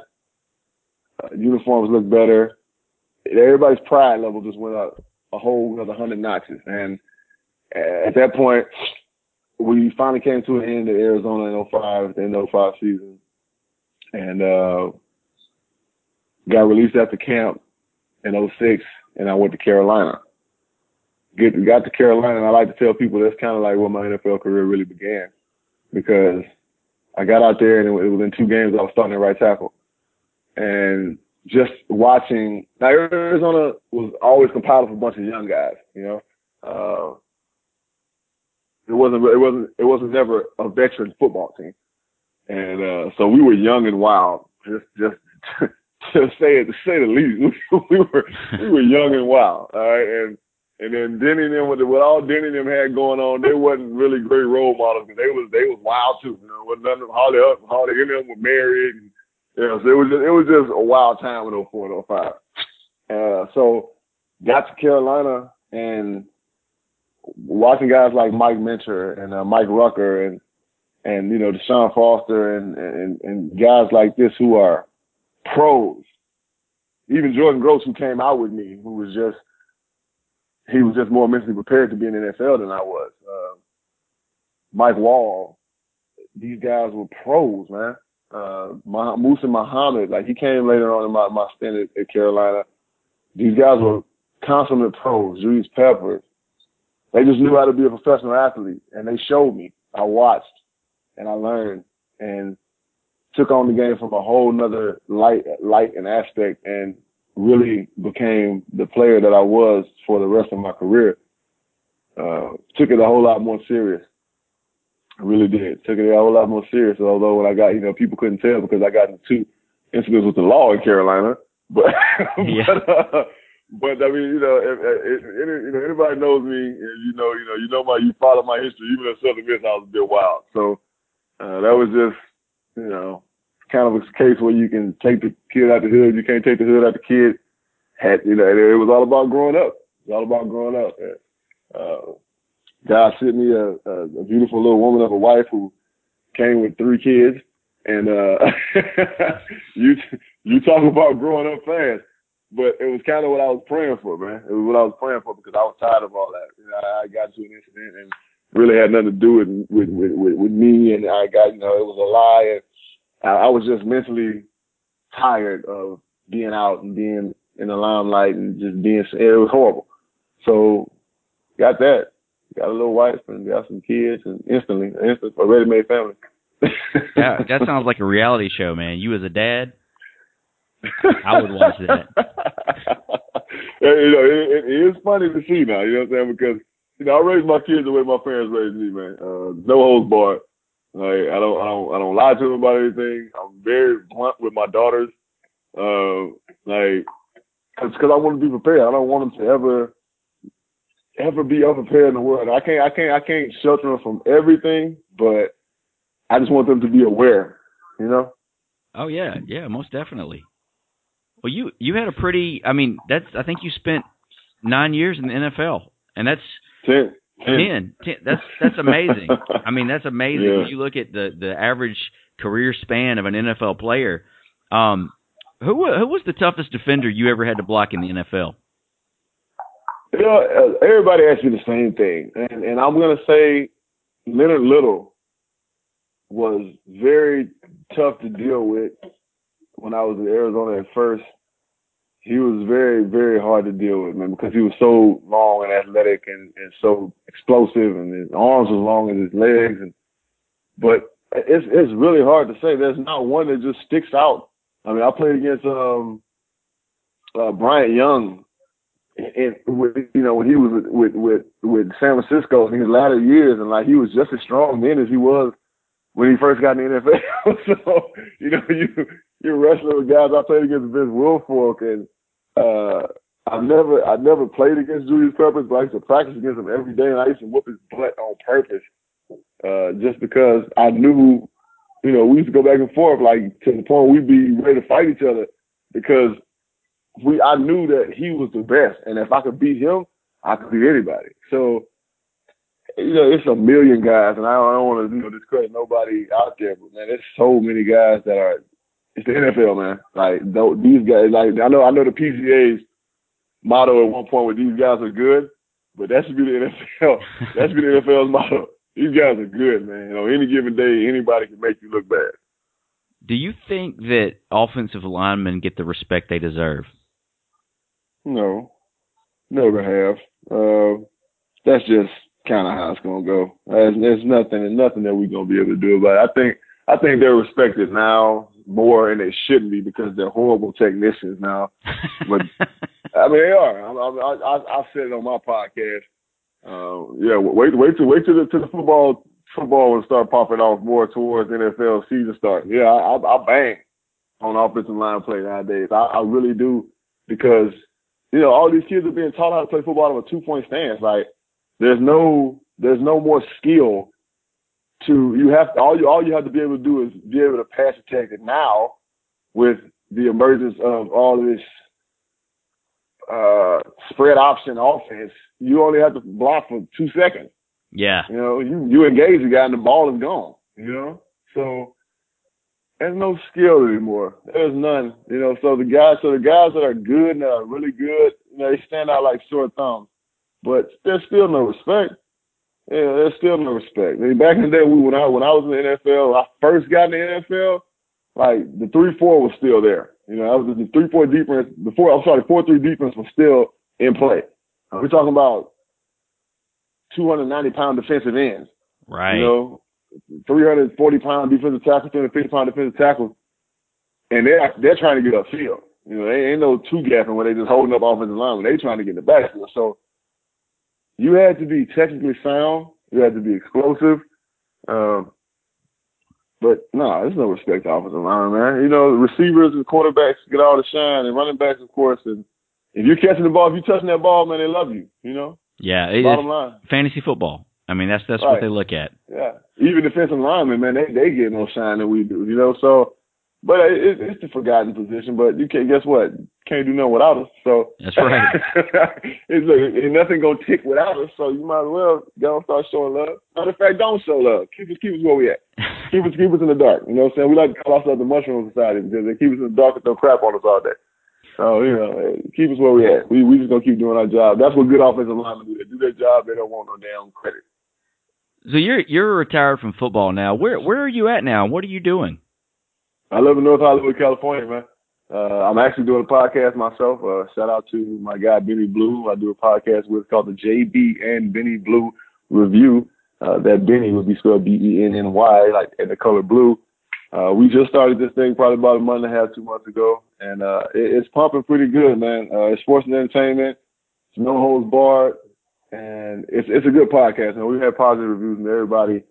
Uh, uniforms looked better. Everybody's pride level just went up a whole another hundred notches. And at that point, we finally came to an end at Arizona in 05, the end of 05 season, and uh, got released after camp in 06, and I went to Carolina. Get got to Carolina, and I like to tell people that's kind of like where my NFL career really began, because I got out there and it was in two games I was starting at right tackle, and just watching. Now Arizona was always compiled of a bunch of young guys, you know. Uh, it wasn't it wasn't it wasn't never a veteran football team, and uh, so we were young and wild. Just just to say it to say the least, we were we were young and wild. All right, and and then Denny and them with, all Denny and them had going on, they wasn't really great role models they was they was wild too. You know, wasn't nothing Holly up, Holly and them were married. And, know, so it was just, it was just a wild time with 04 and 05. Uh, so got to Carolina and watching guys like Mike Minter and uh, Mike Rucker and and you know DeShaun Foster and, and and guys like this who are pros. Even Jordan Gross, who came out with me, who was just he was just more mentally prepared to be in the NFL than I was. Uh, Mike Wahle, these guys were pros, man. Uh, Muhsin Muhammad, like he came later on in my, my stint at, at Carolina. These guys were consummate pros. Julius Peppers, they just knew how to be a professional athlete, and they showed me. I watched and I learned and took on the game from a whole nother light, light and aspect, and really became the player that I was for the rest of my career. Uh, took it a whole lot more serious. I really did. Took it a whole lot more serious. Although when I got, you know, people couldn't tell because I got into two incidents with the law in Carolina. But, Yeah. but, uh, but I mean, you know, if, if, if, you know, anybody knows me, you know, you know, you know my, you follow my history. Even at Southern Miss, I was a bit wild. So uh, that was just, you know, kind of a case where you can take the kid out the hood, you can't take the hood out the kid. Had you know, it was all about growing up. It was all about growing up. Uh, God sent me a, a, a beautiful little woman of a wife who came with three kids, and uh, you you talk about growing up fast. But it was kind of what I was praying for, man. It was what I was praying for because I was tired of all that. You know, I got to an incident and really had nothing to do with with with, with, with me, and I got you know it was a lie, and I, I was just mentally tired of being out and being in the limelight and just being. It was horrible. So got that, got a little wife and got some kids, and instantly, instant a ready-made family. Yeah, that sounds like a reality show, man. You as a dad, I would watch that. you know, it, it is funny to see now. You know what I'm saying? Because you know, I raised my kids the way my parents raised me, man. Uh, no holds barred. Like I don't, I don't, I don't lie to them about anything. I'm very blunt with my daughters. Uh, like, cause, cause I want to be prepared. I don't want them to ever, ever be unprepared in the world. I can't, I can't, I can't shelter them from everything, but I just want them to be aware. You know? Oh yeah, yeah, most definitely. Well, you you had a pretty. I mean, that's. I think you spent nine years in the NFL, and that's Ten. ten. ten that's that's amazing. I mean, that's amazing Yeah. when you look at the the average career span of an NFL player. Um, who who was the toughest defender you ever had to block in the NFL? You know, uh, everybody asks me the same thing, and and I'm gonna say Leonard Little was very tough to deal with when I was in Arizona at first. he was very, very hard to deal with, man, because he was so long and athletic and, and so explosive, and his arms was long as his legs. And but it's it's really hard to say. There's not one that just sticks out. I mean, I played against um uh, Bryant Young, and with you know when he was with with with San Francisco in his latter years, and like he was just as strong then as he was when he first got in the NFL. so you know you you're wrestling with guys. I played against Vince Wilfork, and uh, I've never I never played against Julius Peppers, but I used to practice against him every day, and I used to whoop his butt on purpose, uh, just because I knew, you know, we used to go back and forth like to the point we'd be ready to fight each other because we I knew that he was the best, and if I could beat him, I could beat anybody. So you know, it's a million guys, and I don't, don't want to you know discredit nobody out there, but man, there's so many guys that are. It's the NFL, man. Like these guys, like I know, I know the PGA's motto at one point where these guys are good, but that should be the NFL. that should be the NFL's motto. These guys are good, man. You know, any given day, anybody can make you look bad. Do you think that offensive linemen get the respect they deserve? No, never have. Uh, that's just kind of how it's gonna go. There's, there's nothing, nothing that we're gonna be able to do about it. I think, I think they're respected now more, and they shouldn't be because they're horrible technicians now. But I mean, they are. I, I, I, I said it on my podcast. Uh, yeah, wait, wait till wait till the, till the football football will start popping off more towards NFL season start. Yeah, I, I, I bang on offensive line play nowadays. I, I really do because you know all these kids are being taught how to play football on a two point stance. Like there's no there's no more skill to you have to, all you all you have to be able to do is be able to pass protect it now with the emergence of all of this uh, spread option offense. You only have to block for two seconds. Yeah. You know, you you engage the guy and the ball is gone. You know, so there's no skill anymore. There's none. You know, so the guys, so the guys that are good and are really good, you know, they stand out like sore thumbs. But there's still no respect. Yeah, there's still no respect. I mean, back in the day, we, when I when I was in the NFL, I first got in the NFL, like the three four was still there. You know, that was the three four defense. The four, I'm sorry, four three defense was still in play. We're talking about 290 pound defensive ends. Right. You know, 340 pound defensive tackle, 250 pound defensive tackle, and they're they're trying to get upfield. You know, they ain't no two gapping when they just holding up offensive line. When they trying to get in the backfield. So you had to be technically sound. You had to be explosive. Um, but no, nah, there's no respect to offensive line, man. You know, receivers and quarterbacks get all the shine, and running backs, of course. And if you're catching the ball, if you're touching that ball, man, they love you. You know. Yeah. Bottom line. Fantasy football. I mean, that's that's right. what they look at. Yeah. Even defensive linemen, man, they they get more shine than we do. You know, so but it, it's the forgotten position. But you can't. Guess what? Can't do nothing without us. So that's right. it's like nothing gonna tick without us. So you might as well go and start showing love. Matter of fact, don't show love. Keep us, keep us where we at. keep us, keep us in the dark. You know what I'm saying? We like to call ourselves the Mushroom Society because they keep us in the dark and throw crap on us all day. So you know, keep us where we at. We we just gonna keep doing our job. That's what good offensive linemen do. They do their job. They don't want no damn credit. So you're you're retired from football now. Where where are you at now? What are you doing? I live in North Hollywood, California, man. Uh, I'm actually doing a podcast myself. Uh, shout out to my guy Benny Blue. I do a podcast with called the JB and Benny Blue Review. Uh, that Benny would be spelled B-E-N-N-Y, like in the color blue. Uh, we just started this thing probably about a month and a half, two months ago, and uh, it, it's pumping pretty good, man. Uh, it's sports and entertainment. It's no holds barred, and it's it's a good podcast. And we've had positive reviews from everybody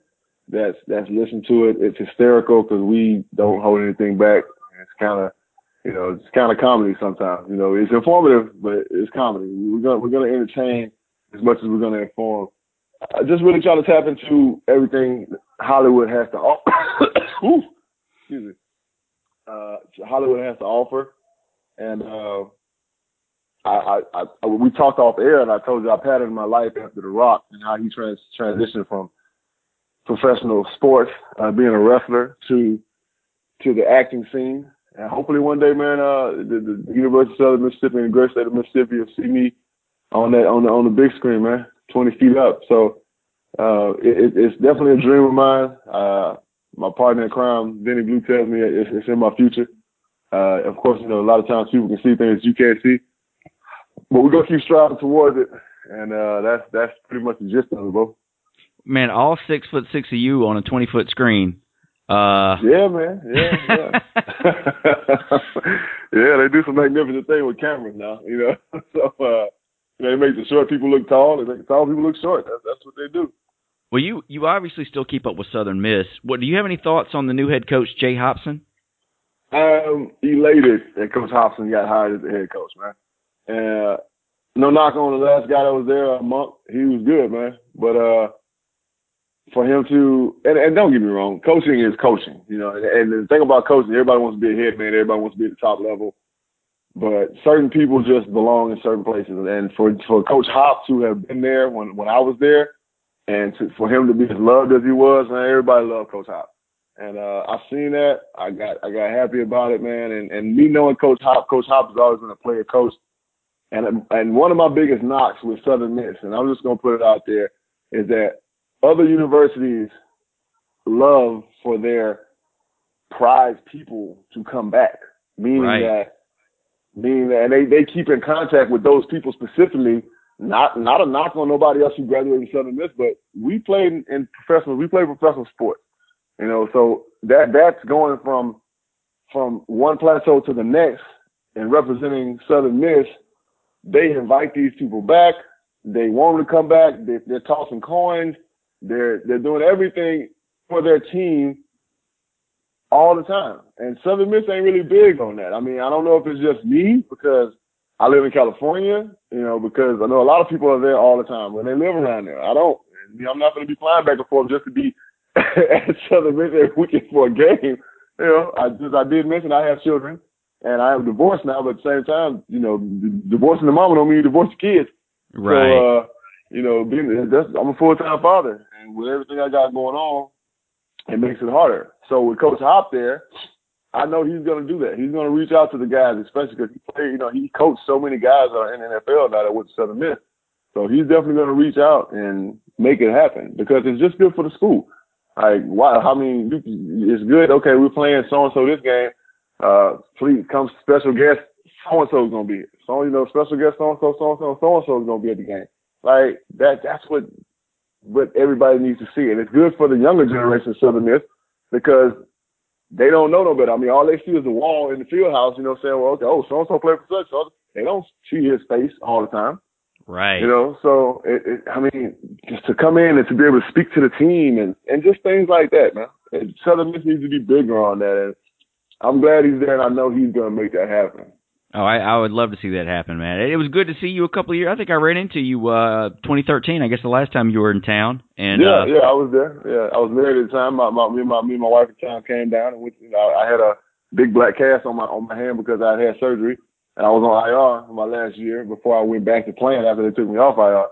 that's that's listened to it. It's hysterical because we don't hold anything back. It's kind of you know it's kind of comedy sometimes. You know it's informative, but it's comedy. We're gonna we're gonna entertain as much as we're gonna inform. I just really try to tap into everything Hollywood has to offer. Excuse me. Uh, Hollywood has to offer, and uh, I, I, I, we talked off air, and I told you I patterned my life after The Rock and how he trans transitioned from professional sports, uh, being a wrestler to to the acting scene. And hopefully one day, man, uh, the, the University of Southern Mississippi and the great state of Mississippi will see me on that on the on the big screen, man, 20 feet up. So uh, it, it's definitely a dream of mine. Uh, my partner in crime, Benny Blue, tells me it's, it's in my future. Uh, of course, you know, a lot of times people can see things you can't see, but we're gonna keep striving towards it, and uh, that's that's pretty much the gist of it, bro. Man, all six foot six of you on a twenty foot screen. Uh, yeah, man. Yeah, yeah. yeah, they do some magnificent thing with cameras now, you know. so uh, they make the short people look tall, and make the tall people look short. That's, that's what they do. Well, you you obviously still keep up with Southern Miss. What do you have any thoughts on the new head coach Jay Hopson? I'm elated that Coach Hopson got hired as the head coach, man. Uh, no knock on the last guy that was there, a month. He was good, man. But uh, for him to and, and don't get me wrong, coaching is coaching, you know. And, and the thing about coaching, everybody wants to be a head man, everybody wants to be at the top level. But certain people just belong in certain places. And for for Coach Hop to have been there when when I was there, and to, for him to be as loved as he was, man, everybody loved Coach Hop. And uh, I've seen that. I got I got happy about it, man. And and me knowing Coach Hop, Coach Hop has always been a player coach. And and one of my biggest knocks with Southern Miss, and I'm just gonna put it out there, is that other universities love for their prize people to come back, meaning right. that meaning that and they, they keep in contact with those people specifically not not a knock on nobody else who graduated from Southern Miss, but we played in professional we played professional sports. You know, so that that's going from from one plateau to the next and representing Southern Miss, they invite these people back. They want them to come back. They, they're tossing coins. They're they're doing everything for their team all the time. And Southern Miss ain't really big on that. I mean, I don't know if it's just me because I live in California, you know, because I know a lot of people are there all the time when they live around there. I don't. I'm not going to be flying back and forth just to be at Southern Miss every weekend for a game. You know, I just I did mention I have children and I am divorced now, but at the same time, you know, divorcing the mama don't mean you divorce the kids. Right. So, uh, you know, being that's, I'm a full time father, and with everything I got going on, it makes it harder. So with Coach Hop there, I know he's going to do that. He's going to reach out to the guys, especially because he played, you know, he coached so many guys in the NFL now that went to Southern Miss. So he's definitely going to reach out and make it happen because it's just good for the school. Like, why? I mean, it's good. Okay, we're playing so and so this game. Uh, please come special guest. So and so is going to be it. So you know, special guest so and so, so and so, so and so is going to be at the game. Like that. That's what what everybody needs to see, and it's good for the younger generation of Southern Miss because they don't know no better. I mean, all they see is the wall in the field house, you know, saying, well, okay, oh, so and so played for such. So they don't see his face all the time. Right. You know, so it, it, I mean, just to come in and to be able to speak to the team and, and just things like that, man. And Southern Miss needs to be bigger on that. And I'm glad he's there, and I know he's going to make that happen. Oh, I, I would love to see that happen, man. It was good to see you a couple of years. I think I ran into you uh 2013. I guess the last time you were in town. And yeah, uh, yeah, I was there. Yeah, I was married at the time. My, my me and my me and my wife at the time came down, and we, you know, I had a big black cast on my on my hand because I had surgery, and I was on IR my last year before I went back to playing after they took me off IR.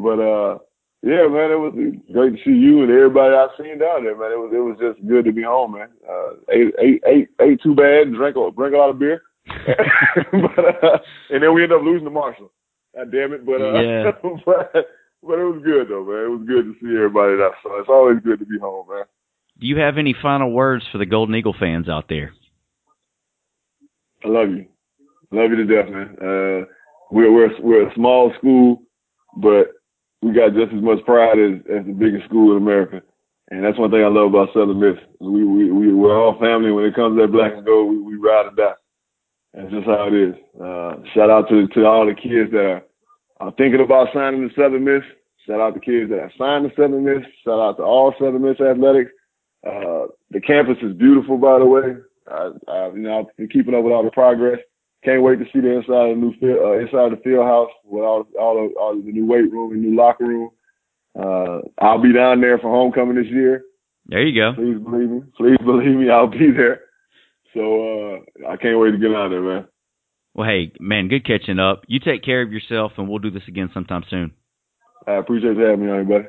But uh, yeah, man, it was great to see you and everybody I've seen down there, man. It was it was just good to be home, man. Uh, ate ate ate ate too bad, drank a drank a lot of beer. but uh, and then we ended up losing to Marshall. God damn it! But uh, yeah. but but it was good though, man. It was good to see everybody that. So it's always good to be home, man. Do you have any final words for the Golden Eagle fans out there? I love you, love you to death, man. Uh, we're we're we're a small school, but we got just as much pride as as the biggest school in America. And that's one thing I love about Southern Miss. We we we we're all family. When it comes to that black and gold, we, we ride or die. That's just how it is. Uh, shout out to to all the kids that are, are thinking about signing to Southern Miss. Shout out to the kids that have signed to Southern Miss. Shout out to all Southern Miss athletics. Uh, the campus is beautiful, by the way. I, I, you know, I've been keeping up with all the progress. Can't wait to see the inside of the new field, uh, inside of the field house with all all the, all the new weight room and new locker room. Uh, I'll be down there for homecoming this year. There you go. Please believe me. Please believe me. I'll be there. So uh, I can't wait to get out there, man. Well, hey, man, good catching up. You take care of yourself, and we'll do this again sometime soon. I appreciate you having me on, buddy.